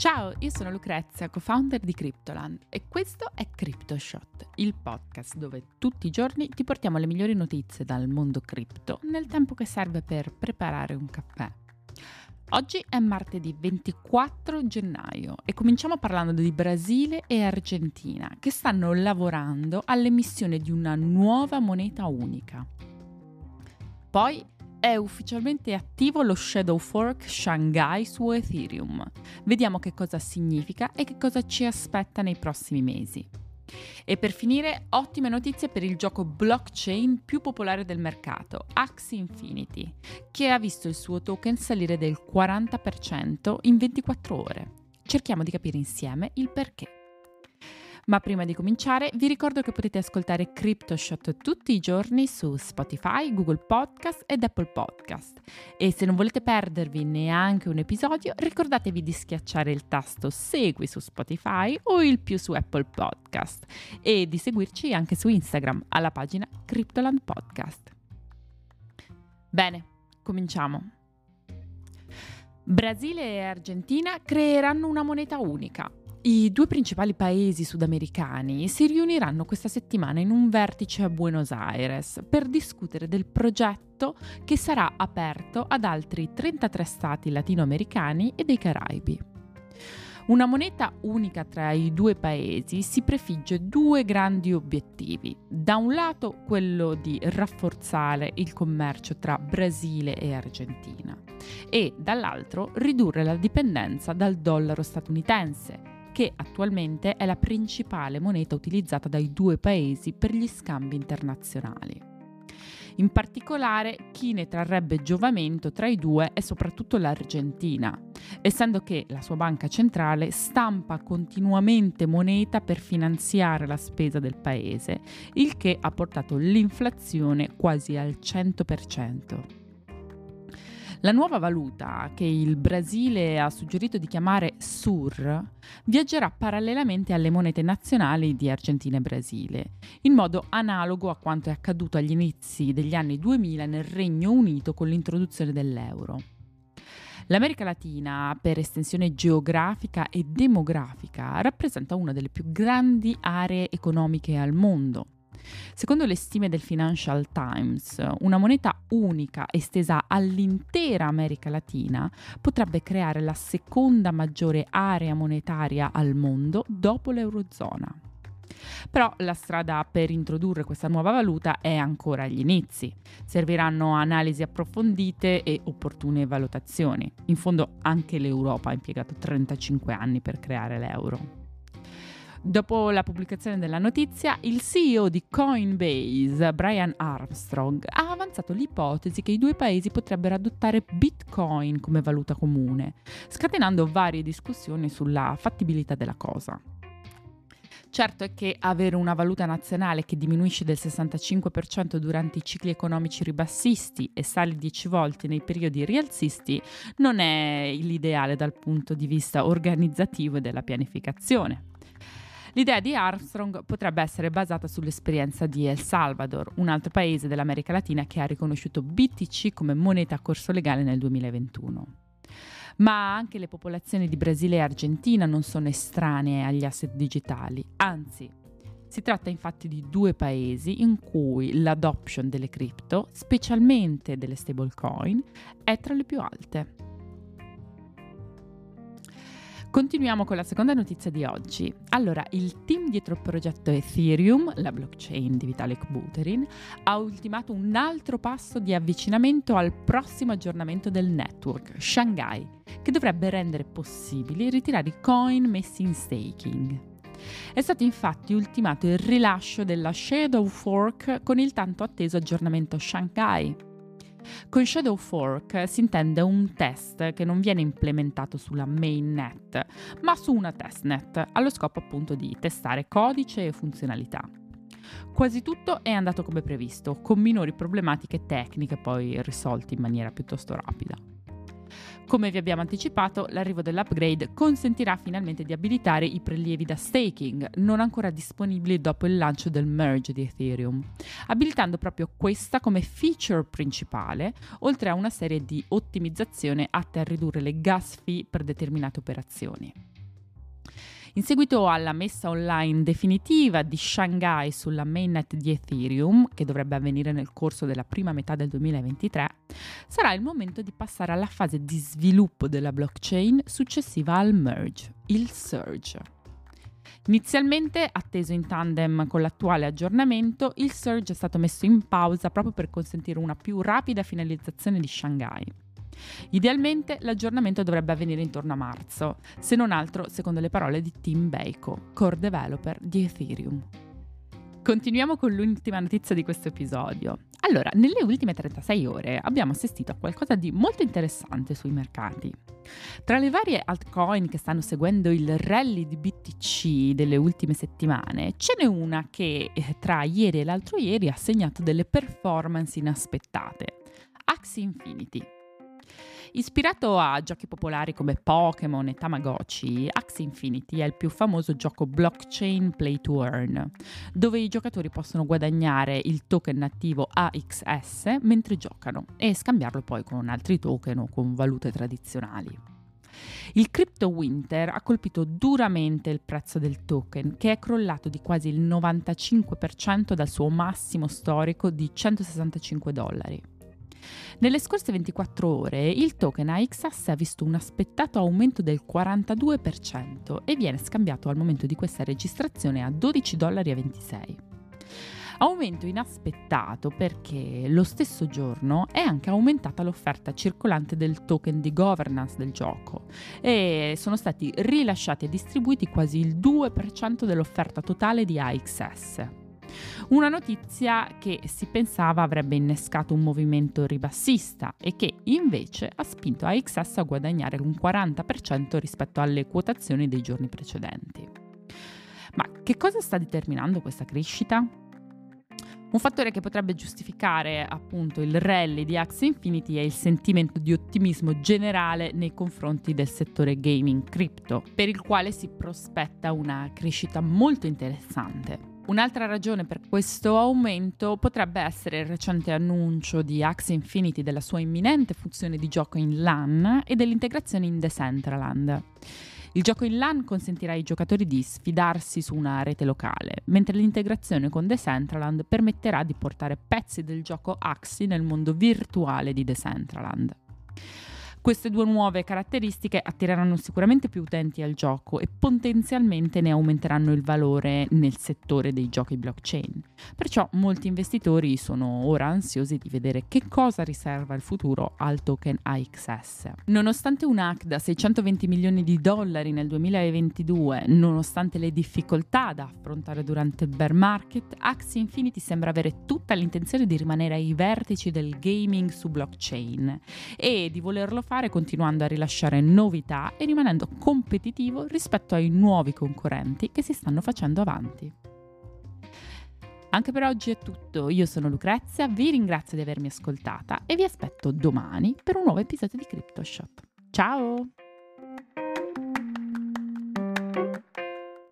Ciao, io sono Lucrezia, co-founder di Cryptoland e questo è CryptoShot, il podcast dove tutti i giorni ti portiamo le migliori notizie dal mondo cripto nel tempo che serve per preparare un caffè. Oggi è martedì 24 gennaio e cominciamo parlando di Brasile e Argentina che stanno lavorando all'emissione di una nuova moneta unica. Poi è ufficialmente attivo lo Shadow Fork Shanghai su Ethereum. Vediamo che cosa significa e che cosa ci aspetta nei prossimi mesi. E per finire, ottime notizie per il gioco blockchain più popolare del mercato, Axie Infinity, che ha visto il suo token salire del 40% in 24 ore. Cerchiamo di capire insieme il perché. Ma prima di cominciare vi ricordo che potete ascoltare CryptoShot tutti i giorni su Spotify, Google Podcast ed Apple Podcast. E se non volete perdervi neanche un episodio, ricordatevi di schiacciare il tasto Segui su Spotify o il più su Apple Podcast e di seguirci anche su Instagram alla pagina Cryptoland Podcast. Bene, cominciamo. Brasile e Argentina creeranno una moneta unica, i due principali paesi sudamericani si riuniranno questa settimana in un vertice a Buenos Aires per discutere del progetto che sarà aperto ad altri 33 stati latinoamericani e dei Caraibi. Una moneta unica tra i due paesi si prefigge due grandi obiettivi. Da un lato quello di rafforzare il commercio tra Brasile e Argentina e dall'altro ridurre la dipendenza dal dollaro statunitense, che attualmente è la principale moneta utilizzata dai due paesi per gli scambi internazionali. In particolare, chi ne trarrebbe giovamento tra i due è soprattutto l'Argentina, essendo che la sua banca centrale stampa continuamente moneta per finanziare la spesa del paese, il che ha portato l'inflazione quasi al 100%. La nuova valuta, che il Brasile ha suggerito di chiamare SUR, viaggerà parallelamente alle monete nazionali di Argentina e Brasile, in modo analogo a quanto è accaduto agli inizi degli anni 2000 nel Regno Unito con l'introduzione dell'euro. L'America Latina, per estensione geografica e demografica, rappresenta una delle più grandi aree economiche al mondo Secondo le stime del Financial Times, una moneta unica estesa all'intera America Latina potrebbe creare la seconda maggiore area monetaria al mondo dopo l'Eurozona. Però la strada per introdurre questa nuova valuta è ancora agli inizi. Serviranno analisi approfondite e opportune valutazioni. In fondo anche l'Europa ha impiegato 35 anni per creare l'euro. Dopo la pubblicazione della notizia, il CEO di Coinbase, Brian Armstrong, ha avanzato l'ipotesi che i due paesi potrebbero adottare Bitcoin come valuta comune, scatenando varie discussioni sulla fattibilità della cosa. Certo è che avere una valuta nazionale che diminuisce del 65% durante i cicli economici ribassisti e sale 10 volte nei periodi rialzisti non è l'ideale dal punto di vista organizzativo e della pianificazione. L'idea di Armstrong potrebbe essere basata sull'esperienza di El Salvador, un altro paese dell'America Latina che ha riconosciuto BTC come moneta a corso legale nel 2021. Ma anche le popolazioni di Brasile e Argentina non sono estranee agli asset digitali, anzi, si tratta infatti di due paesi in cui l'adoption delle cripto, specialmente delle stablecoin, è tra le più alte. Continuiamo con la seconda notizia di oggi. Allora, il team dietro il progetto Ethereum, la blockchain di Vitalik Buterin, ha ultimato un altro passo di avvicinamento al prossimo aggiornamento del network, Shanghai, che dovrebbe rendere possibile ritirare i coin messi in staking. È stato infatti ultimato il rilascio della Shadow Fork con il tanto atteso aggiornamento Shanghai, con Shadow Fork si intende un test che non viene implementato sulla mainnet, ma su una testnet, allo scopo appunto di testare codice e funzionalità. Quasi tutto è andato come previsto, con minori problematiche tecniche poi risolte in maniera piuttosto rapida. Come vi abbiamo anticipato, l'arrivo dell'upgrade consentirà finalmente di abilitare i prelievi da staking, non ancora disponibili dopo il lancio del merge di Ethereum, abilitando proprio questa come feature principale, oltre a una serie di ottimizzazioni atte a ridurre le gas fee per determinate operazioni. In seguito alla messa online definitiva di Shanghai sulla mainnet di Ethereum, che dovrebbe avvenire nel corso della prima metà del 2023, sarà il momento di passare alla fase di sviluppo della blockchain successiva al merge, il surge. Inizialmente atteso in tandem con l'attuale aggiornamento, il surge è stato messo in pausa proprio per consentire una più rapida finalizzazione di Shanghai. Idealmente l'aggiornamento dovrebbe avvenire intorno a marzo, se non altro secondo le parole di Tim Bako, core developer di Ethereum. Continuiamo con l'ultima notizia di questo episodio. Allora, nelle ultime 36 ore abbiamo assistito a qualcosa di molto interessante sui mercati. Tra le varie altcoin che stanno seguendo il rally di BTC delle ultime settimane, ce n'è una che eh, tra ieri e l'altro ieri ha segnato delle performance inaspettate. Axie Infinity. Ispirato a giochi popolari come Pokémon e Tamagotchi, Axie Infinity è il più famoso gioco blockchain play to earn, dove i giocatori possono guadagnare il token nativo AXS mentre giocano e scambiarlo poi con altri token o con valute tradizionali. Il crypto winter ha colpito duramente il prezzo del token, che è crollato di quasi il 95% dal suo massimo storico di 165 dollari. Nelle scorse 24 ore il token AXS ha visto un aspettato aumento del 42% e viene scambiato al momento di questa registrazione a 12,26 dollari. Aumento inaspettato perché lo stesso giorno è anche aumentata l'offerta circolante del token di governance del gioco e sono stati rilasciati e distribuiti quasi il 2% dell'offerta totale di AXS. Una notizia che si pensava avrebbe innescato un movimento ribassista e che invece ha spinto AXS a guadagnare un 40% rispetto alle quotazioni dei giorni precedenti. Ma che cosa sta determinando questa crescita? Un fattore che potrebbe giustificare appunto il rally di Axie Infinity è il sentimento di ottimismo generale nei confronti del settore gaming crypto, per il quale si prospetta una crescita molto interessante. Un'altra ragione per questo aumento potrebbe essere il recente annuncio di Axie Infinity della sua imminente funzione di gioco in LAN e dell'integrazione in Decentraland. Il gioco in LAN consentirà ai giocatori di sfidarsi su una rete locale, mentre l'integrazione con Decentraland permetterà di portare pezzi del gioco Axie nel mondo virtuale di Decentraland. Queste due nuove caratteristiche attireranno sicuramente più utenti al gioco e potenzialmente ne aumenteranno il valore nel settore dei giochi blockchain. Perciò molti investitori sono ora ansiosi di vedere che cosa riserva il futuro al token AXS. Nonostante un hack da 620 milioni di dollari nel 2022, nonostante le difficoltà da affrontare durante il bear market, Axie Infinity sembra avere tutta l'intenzione di rimanere ai vertici del gaming su blockchain e di volerlo fare continuando a rilasciare novità e rimanendo competitivo rispetto ai nuovi concorrenti che si stanno facendo avanti. Anche per oggi è tutto, io sono Lucrezia, vi ringrazio di avermi ascoltata e vi aspetto domani per un nuovo episodio di CryptoShop. Ciao!